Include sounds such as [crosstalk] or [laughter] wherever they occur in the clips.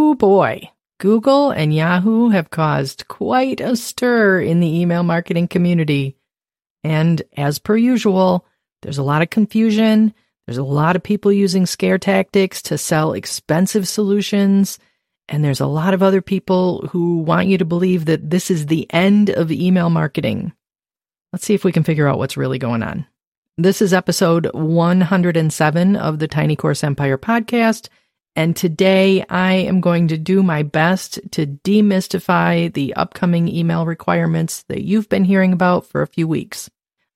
Oh boy. Google and Yahoo have caused quite a stir in the email marketing community. And as per usual, there's a lot of confusion. There's a lot of people using scare tactics to sell expensive solutions. And there's a lot of other people who want you to believe that this is the end of email marketing. Let's see if we can figure out what's really going on. This is episode 107 of the Tiny Course Empire podcast. And today I am going to do my best to demystify the upcoming email requirements that you've been hearing about for a few weeks.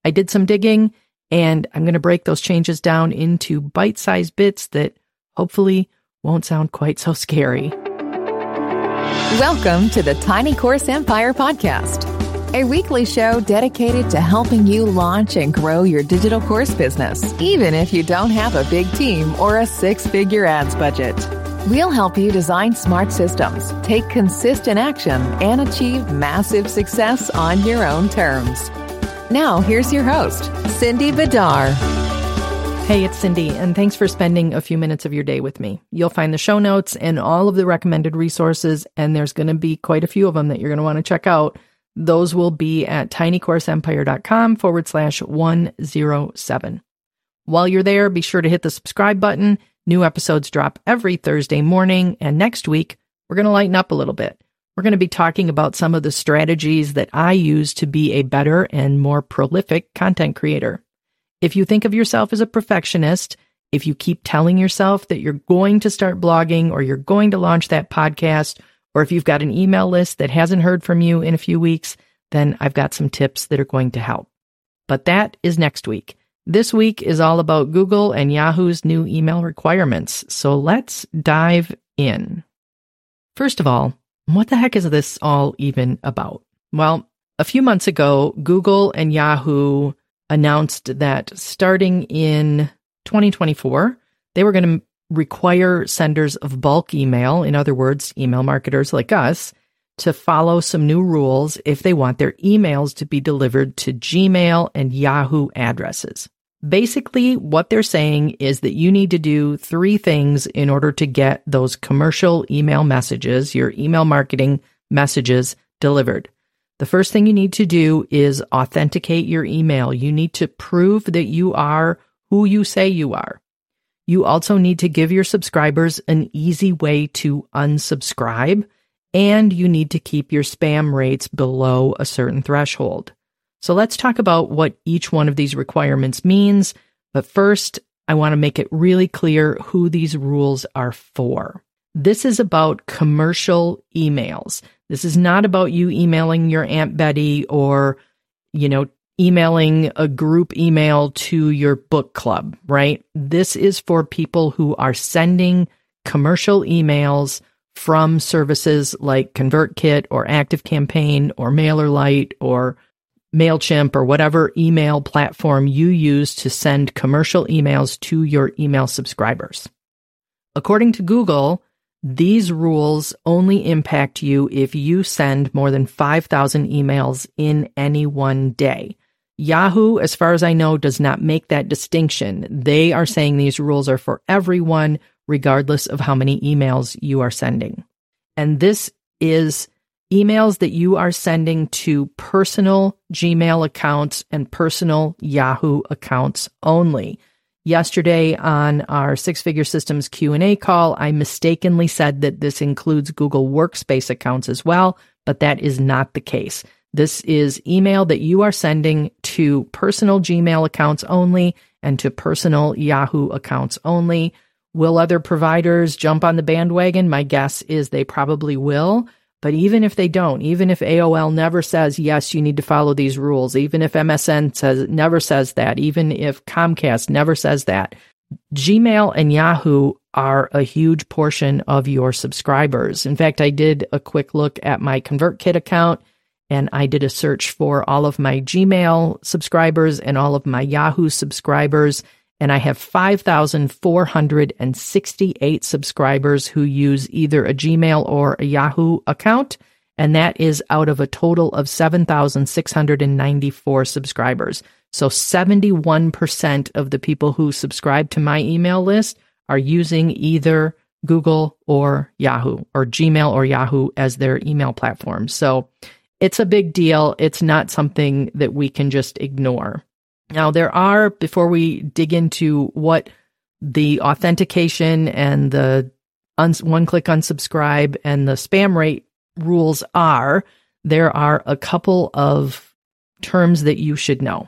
I did some digging and I'm going to break those changes down into bite sized bits that hopefully won't sound quite so scary. Welcome to the Tiny Course Empire podcast a weekly show dedicated to helping you launch and grow your digital course business, even if you don't have a big team or a six figure ads budget. We'll help you design smart systems, take consistent action, and achieve massive success on your own terms. Now, here's your host, Cindy Bidar. Hey, it's Cindy, and thanks for spending a few minutes of your day with me. You'll find the show notes and all of the recommended resources, and there's going to be quite a few of them that you're going to want to check out those will be at tinycourseempire.com forward slash 107. While you're there, be sure to hit the subscribe button. New episodes drop every Thursday morning. And next week, we're going to lighten up a little bit. We're going to be talking about some of the strategies that I use to be a better and more prolific content creator. If you think of yourself as a perfectionist, if you keep telling yourself that you're going to start blogging or you're going to launch that podcast or if you've got an email list that hasn't heard from you in a few weeks, then I've got some tips that are going to help. But that is next week. This week is all about Google and Yahoo's new email requirements. So let's dive in. First of all, what the heck is this all even about? Well, a few months ago, Google and Yahoo announced that starting in 2024, they were going to require senders of bulk email, in other words, email marketers like us, to follow some new rules if they want their emails to be delivered to Gmail and Yahoo addresses. Basically, what they're saying is that you need to do three things in order to get those commercial email messages, your email marketing messages delivered. The first thing you need to do is authenticate your email. You need to prove that you are who you say you are. You also need to give your subscribers an easy way to unsubscribe, and you need to keep your spam rates below a certain threshold. So let's talk about what each one of these requirements means. But first, I want to make it really clear who these rules are for. This is about commercial emails. This is not about you emailing your Aunt Betty or, you know, emailing a group email to your book club, right? This is for people who are sending commercial emails from services like ConvertKit or ActiveCampaign or MailerLite or MailChimp or whatever email platform you use to send commercial emails to your email subscribers. According to Google, these rules only impact you if you send more than 5,000 emails in any one day. Yahoo, as far as I know, does not make that distinction. They are saying these rules are for everyone, regardless of how many emails you are sending. And this is emails that you are sending to personal Gmail accounts and personal Yahoo accounts only. Yesterday on our Six Figure Systems Q&A call, I mistakenly said that this includes Google Workspace accounts as well, but that is not the case. This is email that you are sending to personal Gmail accounts only and to personal Yahoo accounts only. Will other providers jump on the bandwagon? My guess is they probably will. But even if they don't, even if AOL never says, yes, you need to follow these rules, even if MSN says, never says that, even if Comcast never says that, Gmail and Yahoo are a huge portion of your subscribers. In fact, I did a quick look at my ConvertKit account and I did a search for all of my Gmail subscribers and all of my Yahoo subscribers. And I have 5,468 subscribers who use either a Gmail or a Yahoo account. And that is out of a total of 7,694 subscribers. So 71% of the people who subscribe to my email list are using either Google or Yahoo or Gmail or Yahoo as their email platform. So it's a big deal. It's not something that we can just ignore. Now, there are, before we dig into what the authentication and the un- one click unsubscribe and the spam rate rules are, there are a couple of terms that you should know.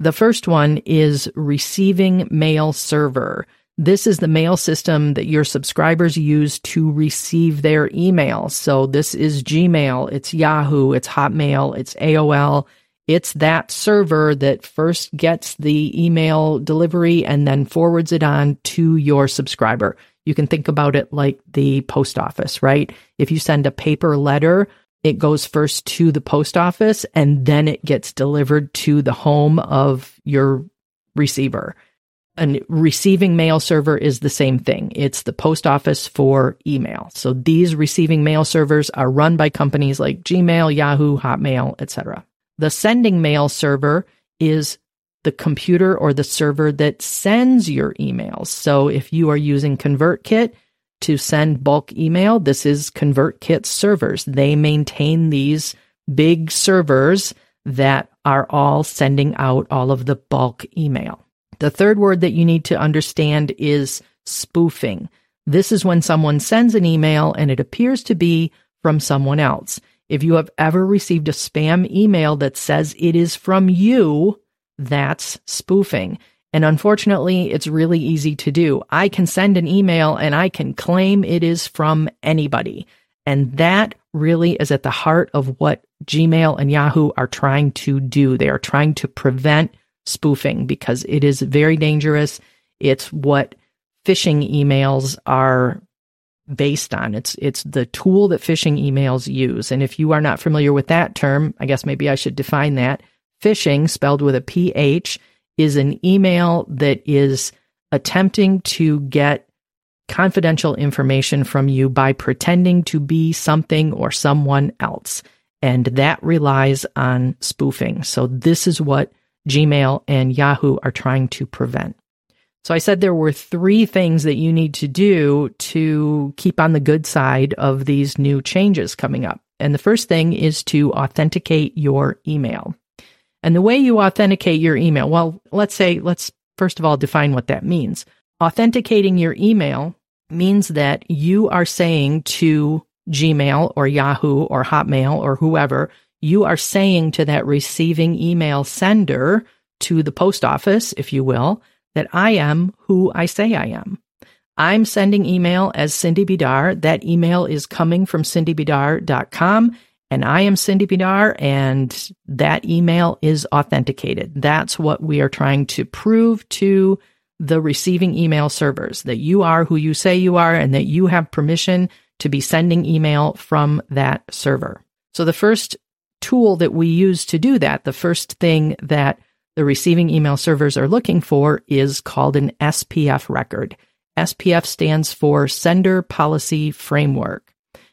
The first one is receiving mail server. This is the mail system that your subscribers use to receive their email. So this is Gmail, it's Yahoo, it's Hotmail, it's AOL. It's that server that first gets the email delivery and then forwards it on to your subscriber. You can think about it like the post office, right? If you send a paper letter, it goes first to the post office and then it gets delivered to the home of your receiver. A receiving mail server is the same thing. It's the post office for email. So these receiving mail servers are run by companies like Gmail, Yahoo, Hotmail, etc. The sending mail server is the computer or the server that sends your emails. So if you are using ConvertKit to send bulk email, this is ConvertKit servers. They maintain these big servers that are all sending out all of the bulk email. The third word that you need to understand is spoofing. This is when someone sends an email and it appears to be from someone else. If you have ever received a spam email that says it is from you, that's spoofing. And unfortunately, it's really easy to do. I can send an email and I can claim it is from anybody. And that really is at the heart of what Gmail and Yahoo are trying to do. They are trying to prevent spoofing because it is very dangerous. It's what phishing emails are based on. It's it's the tool that phishing emails use. And if you are not familiar with that term, I guess maybe I should define that. Phishing, spelled with a PH, is an email that is attempting to get confidential information from you by pretending to be something or someone else. And that relies on spoofing. So this is what Gmail and Yahoo are trying to prevent. So I said there were three things that you need to do to keep on the good side of these new changes coming up. And the first thing is to authenticate your email. And the way you authenticate your email, well, let's say, let's first of all define what that means. Authenticating your email means that you are saying to Gmail or Yahoo or Hotmail or whoever, you are saying to that receiving email sender, to the post office, if you will, that I am who I say I am. I'm sending email as Cindy Bidar. That email is coming from cindybidar.com and I am Cindy Bidar and that email is authenticated. That's what we are trying to prove to the receiving email servers that you are who you say you are and that you have permission to be sending email from that server. So the first tool that we use to do that, the first thing that the receiving email servers are looking for is called an SPF record. SPF stands for Sender Policy Framework.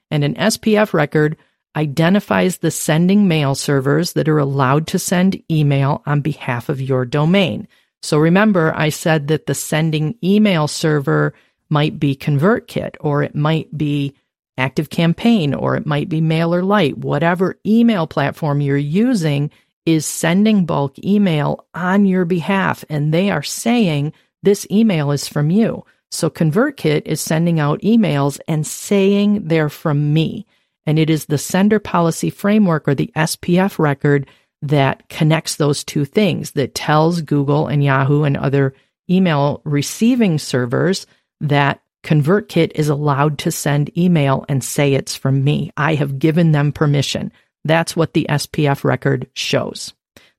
And an SPF record identifies the sending mail servers that are allowed to send email on behalf of your domain. So remember, I said that the sending email server might be ConvertKit or it might be Active Campaign, or it might be MailerLite, whatever email platform you're using is sending bulk email on your behalf. And they are saying this email is from you. So ConvertKit is sending out emails and saying they're from me. And it is the sender policy framework or the SPF record that connects those two things that tells Google and Yahoo and other email receiving servers that ConvertKit is allowed to send email and say it's from me. I have given them permission. That's what the SPF record shows.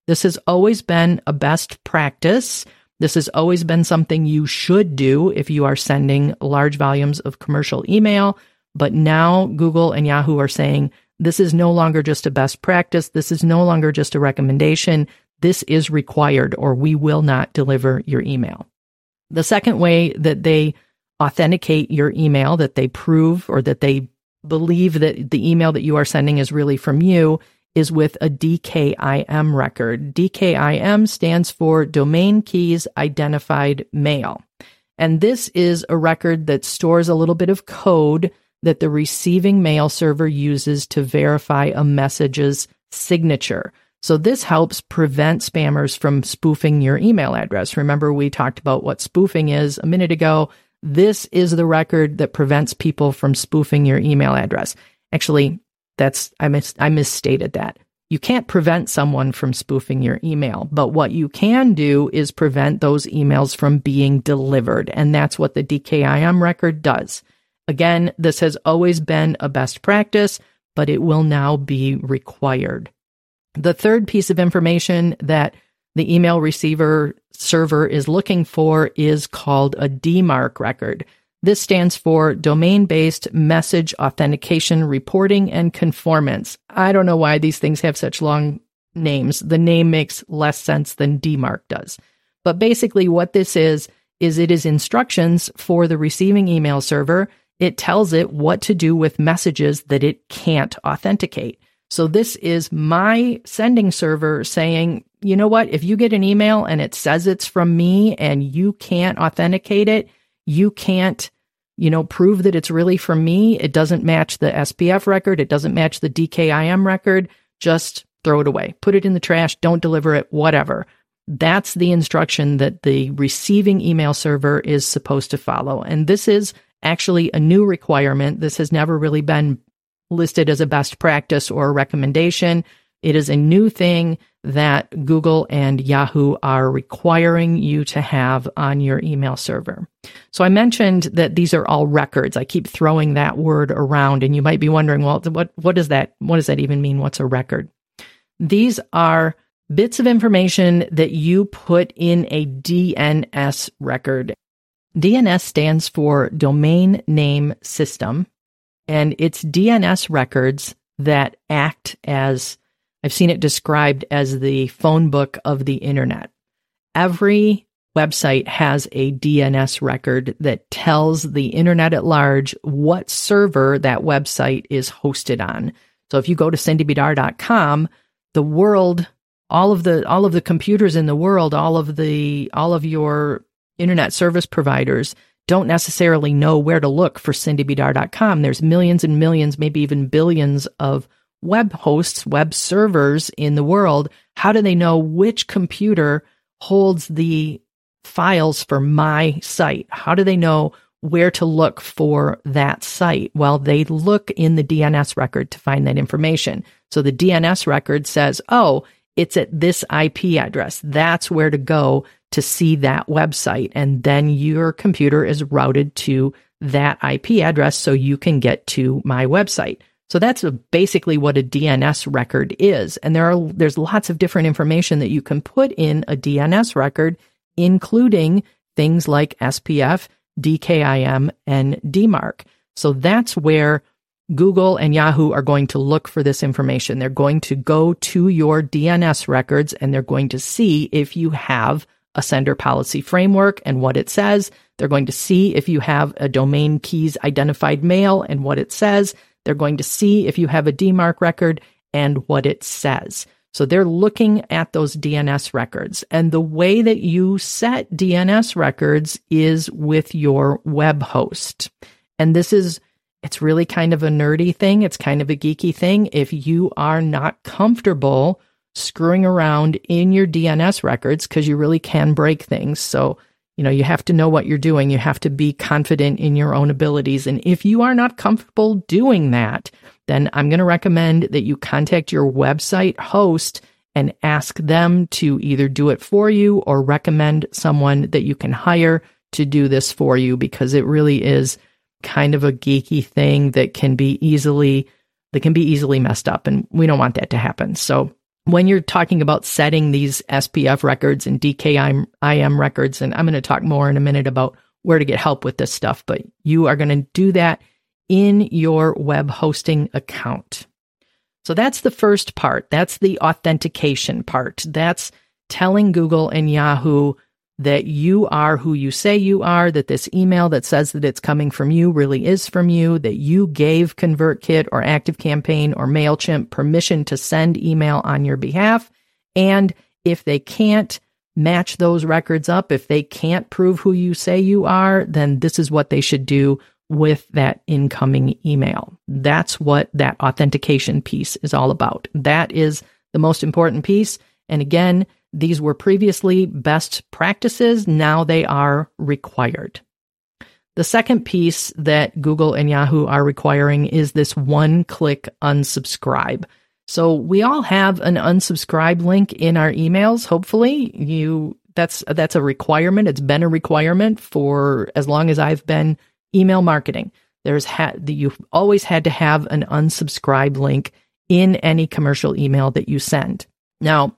This has always been a best practice. This has always been something you should do if you are sending large volumes of commercial email. But now Google and Yahoo are saying this is no longer just a best practice. This is no longer just a recommendation. This is required, or we will not deliver your email. The second way that they authenticate your email, that they prove or that they believe that the email that you are sending is really from you, is with a DKIM record. DKIM stands for Domain Keys Identified Mail. And this is a record that stores a little bit of code that the receiving mail server uses to verify a message's signature. So this helps prevent spammers from spoofing your email address. Remember, we talked about what spoofing is a minute ago. This is the record that prevents people from spoofing your email address. Actually, that's I mis- I misstated that. You can't prevent someone from spoofing your email, but what you can do is prevent those emails from being delivered, and that's what the DKIM record does. Again, this has always been a best practice, but it will now be required. The third piece of information that the email receiver server is looking for is called a DMARC record. This stands for Domain Based Message Authentication Reporting and Conformance. I don't know why these things have such long names. The name makes less sense than DMARC does. But basically, what this is, is it is instructions for the receiving email server. It tells it what to do with messages that it can't authenticate. So this is my sending server saying, you know what? If you get an email and it says it's from me and you can't authenticate it, you can't, you know, prove that it's really from me. It doesn't match the SPF record. It doesn't match the DKIM record. Just throw it away. Put it in the trash. Don't deliver it, whatever. That's the instruction that the receiving email server is supposed to follow. And this is actually a new requirement. This has never really been listed as a best practice or a recommendation. It is a new thing that Google and Yahoo are requiring you to have on your email server. So I mentioned that these are all records. I keep throwing that word around and you might be wondering, well, what, what does that, what does that even mean? What's a record? These are bits of information that you put in a DNS record. DNS stands for Domain Name System, and it's DNS records that act as I've seen it described as the phone book of the internet. Every website has a DNS record that tells the internet at large what server that website is hosted on. So if you go to cindybidar.com, the world, all of the all of the computers in the world, all of the all of your internet service providers don't necessarily know where to look for cindybidar.com. There's millions and millions, maybe even billions of web hosts, web servers in the world, how do they know which computer holds the files for my site? How do they know where to look for that site? Well, they look in the DNS record to find that information. So the DNS record says, oh, it's at this IP address. That's where to go to see that website. And then your computer is routed to that IP address so you can get to my website. So that's basically what a DNS record is. And there are, there's lots of different information that you can put in a DNS record, including things like SPF, DKIM, and DMARC. So that's where Google and Yahoo are going to look for this information. They're going to go to your DNS records and they're going to see if you have a sender policy framework and what it says. They're going to see if you have a domain keys identified mail and what it says. They're going to see if you have a DMARC record and what it says. So they're looking at those DNS records. And the way that you set DNS records is with your web host. And this is, it's really kind of a nerdy thing. It's kind of a geeky thing. If you are not comfortable screwing around in your DNS records, because you really can break things. So you know, you have to know what you're doing. You have to be confident in your own abilities. And if you are not comfortable doing that, then I'm going to recommend that you contact your website host and ask them to either do it for you or recommend someone that you can hire to do this for you because it really is kind of a geeky thing that can be easily that can be easily messed up and we don't want that to happen. So when you're talking about setting these SPF records and DKIM records, and I'm going to talk more in a minute about where to get help with this stuff, but you are going to do that in your web hosting account. So that's the first part. That's the authentication part. That's telling Google and Yahoo that you are who you say you are, that this email that says that it's coming from you really is from you, that you gave ConvertKit or ActiveCampaign or MailChimp permission to send email on your behalf. And if they can't match those records up. If they can't prove who you say you are, then this is what they should do with that incoming email. That's what that authentication piece is all about. That is the most important piece. And again, these were previously best practices. Now they are required. The second piece that Google and Yahoo are requiring is this one click unsubscribe. So we all have an unsubscribe link in our emails. Hopefully you that's that's a requirement. It's been a requirement for as long as I've been email marketing. There's had you've always had to have an unsubscribe link in any commercial email that you send. Now,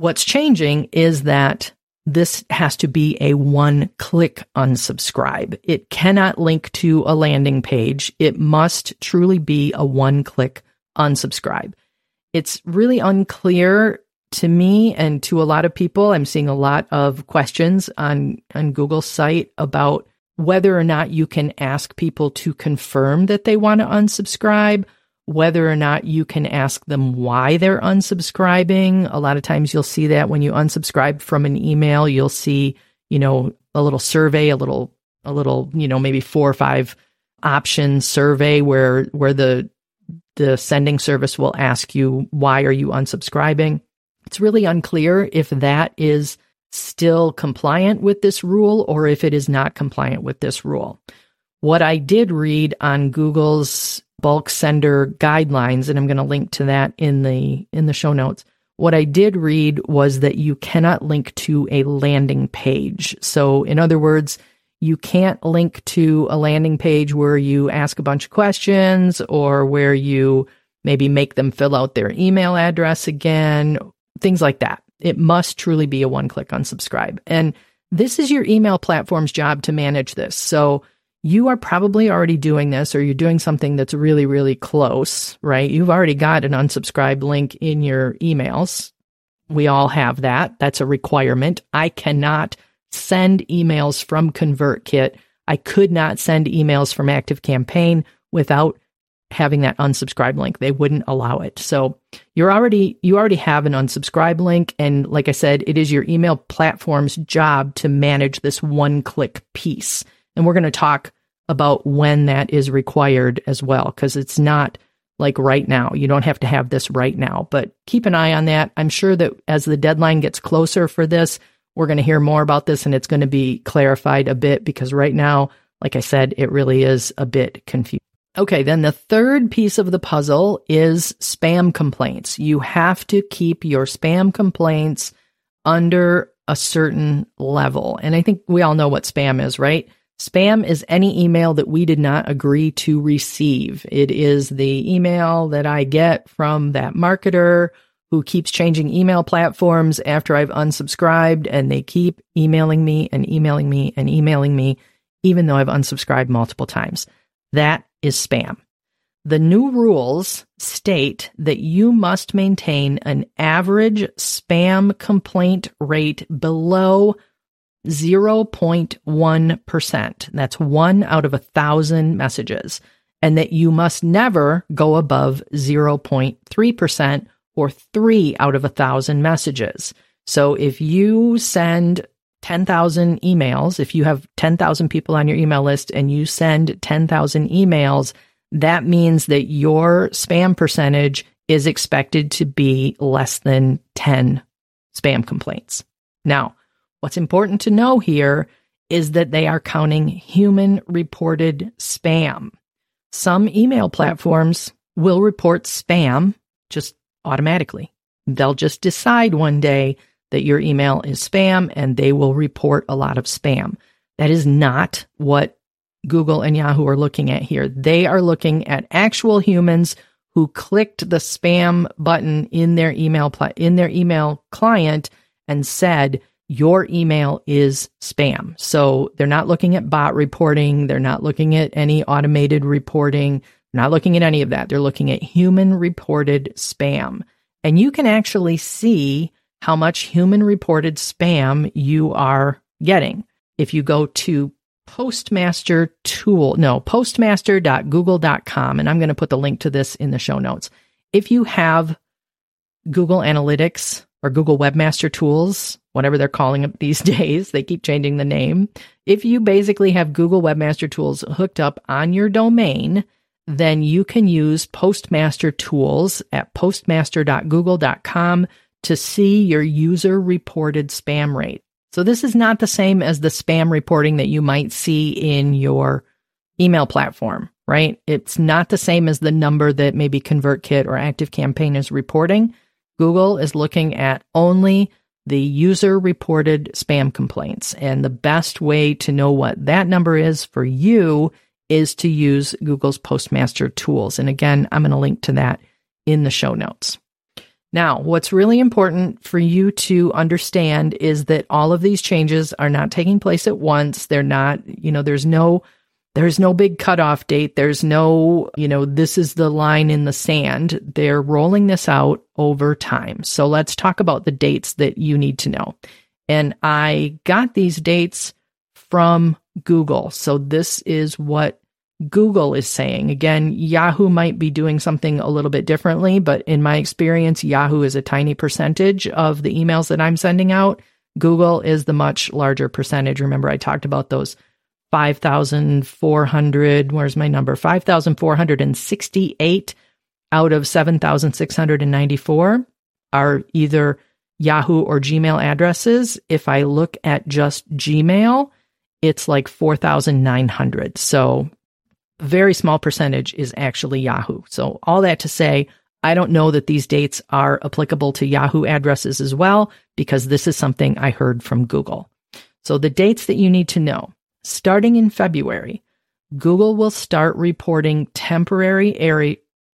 what's changing is that this has to be a one click unsubscribe. It cannot link to a landing page. It must truly be a one click unsubscribe. It's really unclear to me and to a lot of people. I'm seeing a lot of questions on, on Google's site about whether or not you can ask people to confirm that they want to unsubscribe, whether or not you can ask them why they're unsubscribing. A lot of times you'll see that when you unsubscribe from an email, you'll see, you know, a little survey, a little, a little, you know, maybe four or five option survey where, where the, the sending service will ask you, why are you unsubscribing? It's really unclear if that is still compliant with this rule or if it is not compliant with this rule. What I did read on Google's bulk sender guidelines, and I'm going to link to that in the in the show notes. What I did read was that you cannot link to a landing page. So, in other words, you can't link to a landing page where you ask a bunch of questions or where you maybe make them fill out their email address again, things like that. It must truly be a one click unsubscribe. And this is your email platform's job to manage this. So you are probably already doing this or you're doing something that's really, really close, right? You've already got an unsubscribe link in your emails. We all have that. That's a requirement. I cannot send emails from ConvertKit. I could not send emails from ActiveCampaign without having that unsubscribe link. They wouldn't allow it. So you're already you already have an unsubscribe link and like I said, it is your email platform's job to manage this one-click piece. And we're going to talk about when that is required as well because it's not like right now. You don't have to have this right now, but keep an eye on that. I'm sure that as the deadline gets closer for this, we're going to hear more about this and it's going to be clarified a bit because right now, like I said, it really is a bit confusing. Okay, then the third piece of the puzzle is spam complaints. You have to keep your spam complaints under a certain level. And I think we all know what spam is, right? Spam is any email that we did not agree to receive. It is the email that I get from that marketer who keeps changing email platforms after I've unsubscribed and they keep emailing me and emailing me and emailing me, even though I've unsubscribed multiple times. That is spam. The new rules state that you must maintain an average spam complaint rate below 0.1%. That's one out of a thousand messages. And that you must never go above 0.3% or three out of a thousand messages. So if you send 10,000 emails, if you have 10,000 people on your email list and you send 10,000 emails, that means that your spam percentage is expected to be less than 10 spam complaints. Now, what's important to know here is that they are counting human reported spam. Some email platforms will report spam just automatically. They'll just decide one day that your email is spam and they will report a lot of spam. That is not what Google and Yahoo are looking at here. They are looking at actual humans who clicked the spam button in their email pl- in their email client and said your email is spam. So they're not looking at bot reporting, they're not looking at any automated reporting, not looking at any of that. They're looking at human reported spam. And you can actually see how much human reported spam you are getting. If you go to Postmaster tool, no, postmaster.google.com, and I'm going to put the link to this in the show notes. If you have Google Analytics or Google Webmaster Tools whatever they're calling it these [laughs] days. They keep changing the name. If you basically have Google Webmaster Tools hooked up on your domain, then you can use Postmaster Tools at postmaster.google.com to see your user reported spam rate. So this is not the same as the spam reporting that you might see in your email platform, right? It's not the same as the number that maybe ConvertKit or ActiveCampaign is reporting. Google is looking at only the user reported spam complaints. And the best way to know what that number is for you is to use Google's Postmaster tools. And again, I'm going to link to that in the show notes. Now, what's really important for you to understand is that all of these changes are not taking place at once. They're not, you know, there's no there's no big cutoff date. There's no, you know, this is the line in the sand. They're rolling this out over time. So let's talk about the dates that you need to know. And I got these dates from Google. So this is what Google is saying. Again, Yahoo might be doing something a little bit differently, but in my experience, Yahoo is a tiny percentage of the emails that I'm sending out. Google is the much larger percentage. Remember, I talked about those 5,400, where's my number? 5,468 out of 7,694 are either Yahoo or Gmail addresses. If I look at just Gmail, it's like 4,900. So very small percentage is actually Yahoo. So all that to say, I don't know that these dates are applicable to Yahoo addresses as well, because this is something I heard from Google. So the dates that you need to know starting in February, Google will start reporting temporary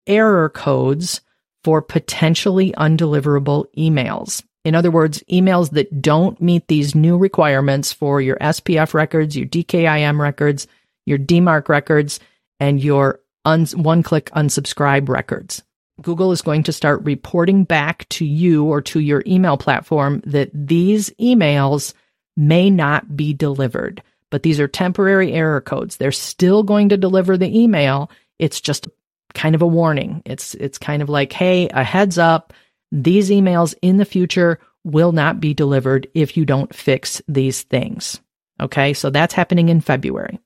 error, codes for potentially undeliverable emails. In other words, emails that don't meet these new requirements for your SPF records, your DKIM records, your DMARC records, and your one click unsubscribe records. Google is going to start reporting back to you or to your email platform that these emails may not be delivered but these are temporary error codes. They're still going to deliver the email. It's just kind of a warning. It's it's kind of like, hey, a heads up, these emails in the future will not be delivered if you don't fix these things. Okay? So that's happening in February.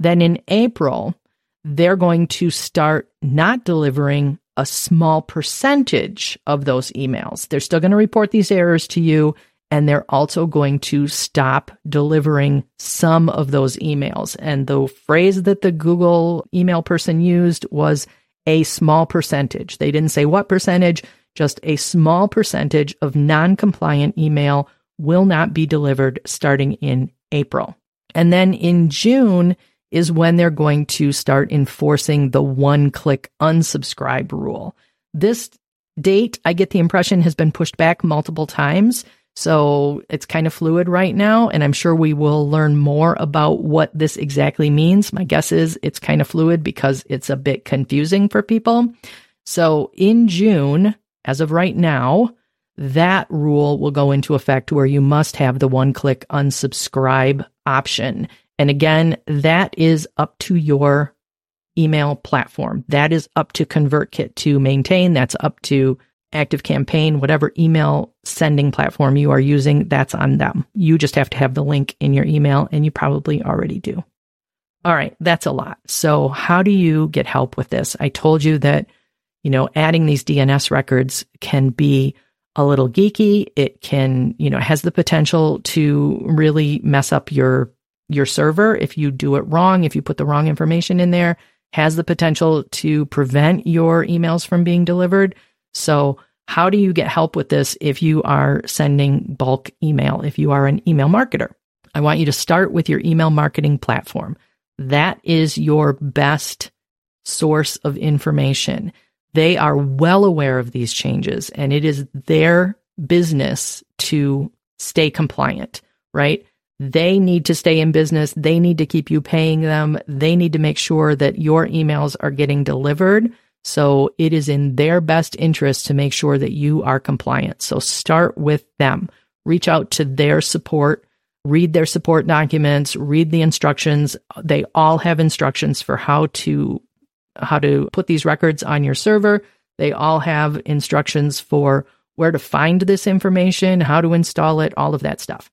Then in April, they're going to start not delivering a small percentage of those emails. They're still going to report these errors to you and they're also going to stop delivering some of those emails. And the phrase that the Google email person used was a small percentage. They didn't say what percentage, just a small percentage of non compliant email will not be delivered starting in April. And then in June is when they're going to start enforcing the one click unsubscribe rule. This date, I get the impression, has been pushed back multiple times so it's kind of fluid right now, and I'm sure we will learn more about what this exactly means. My guess is it's kind of fluid because it's a bit confusing for people. So in June, as of right now, that rule will go into effect where you must have the one click unsubscribe option. And again, that is up to your email platform. That is up to ConvertKit to maintain. That's up to Active Campaign, whatever email sending platform you are using, that's on them. You just have to have the link in your email, and you probably already do. All right, that's a lot. So, how do you get help with this? I told you that, you know, adding these DNS records can be a little geeky. It can, you know, has the potential to really mess up your your server if you do it wrong, if you put the wrong information in there, has the potential to prevent your emails from being delivered. So, how do you get help with this if you are sending bulk email, if you are an email marketer? I want you to start with your email marketing platform. That is your best source of information. They are well aware of these changes and it is their business to stay compliant, right? They need to stay in business. They need to keep you paying them. They need to make sure that your emails are getting delivered so it is in their best interest to make sure that you are compliant. So start with them. Reach out to their support, read their support documents, read the instructions. They all have instructions for how to how to put these records on your server. They all have instructions for where to find this information, how to install it, all of that stuff.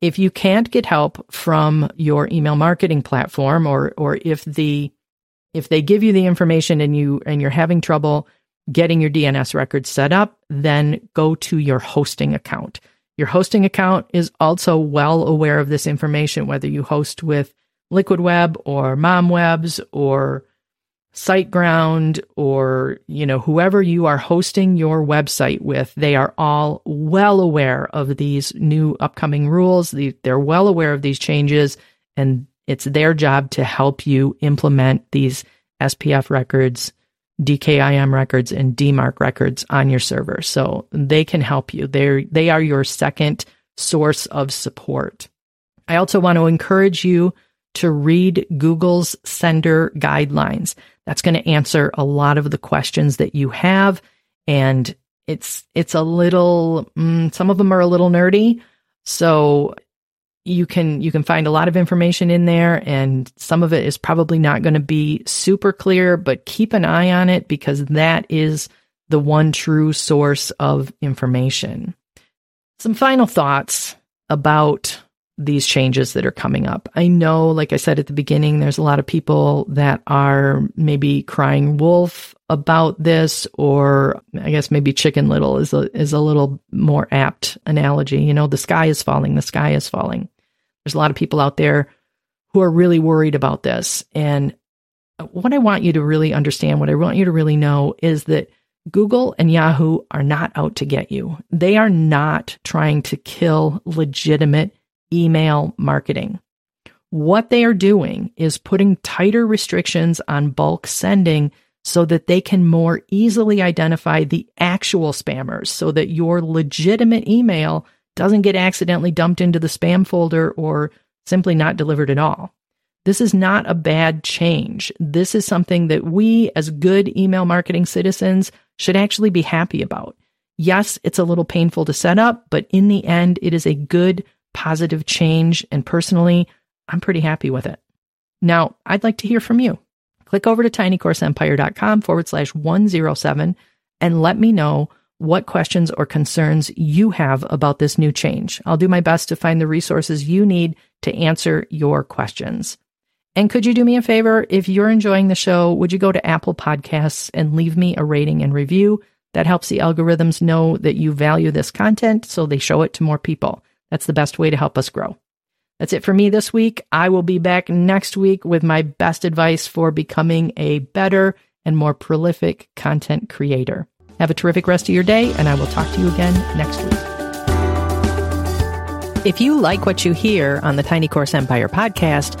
If you can't get help from your email marketing platform or or if the if they give you the information and you and you're having trouble getting your DNS records set up, then go to your hosting account. Your hosting account is also well aware of this information, whether you host with Liquid Web or MomWebs or SiteGround or, you know, whoever you are hosting your website with, they are all well aware of these new upcoming rules. They're well aware of these changes and it's their job to help you implement these SPF records, DKIM records, and DMARC records on your server. So they can help you. They're, they are your second source of support. I also want to encourage you to read Google's sender guidelines. That's going to answer a lot of the questions that you have. And it's, it's a little, mm, some of them are a little nerdy. So you can, you can find a lot of information in there and some of it is probably not going to be super clear, but keep an eye on it because that is the one true source of information. Some final thoughts about these changes that are coming up. I know, like I said at the beginning, there's a lot of people that are maybe crying wolf about this, or I guess maybe chicken little is a, is a little more apt analogy. You know, the sky is falling, the sky is falling. There's a lot of people out there who are really worried about this. And what I want you to really understand, what I want you to really know is that Google and Yahoo are not out to get you. They are not trying to kill legitimate email marketing. What they are doing is putting tighter restrictions on bulk sending so that they can more easily identify the actual spammers so that your legitimate email doesn't get accidentally dumped into the spam folder or simply not delivered at all. This is not a bad change. This is something that we, as good email marketing citizens, should actually be happy about. Yes, it's a little painful to set up, but in the end, it is a good positive change. And personally, I'm pretty happy with it. Now, I'd like to hear from you. Click over to tinycourseempire.com forward slash 107 and let me know what questions or concerns you have about this new change. I'll do my best to find the resources you need to answer your questions. And could you do me a favor? If you're enjoying the show, would you go to Apple Podcasts and leave me a rating and review? That helps the algorithms know that you value this content so they show it to more people. That's the best way to help us grow. That's it for me this week. I will be back next week with my best advice for becoming a better and more prolific content creator. Have a terrific rest of your day, and I will talk to you again next week. If you like what you hear on the Tiny Course Empire podcast,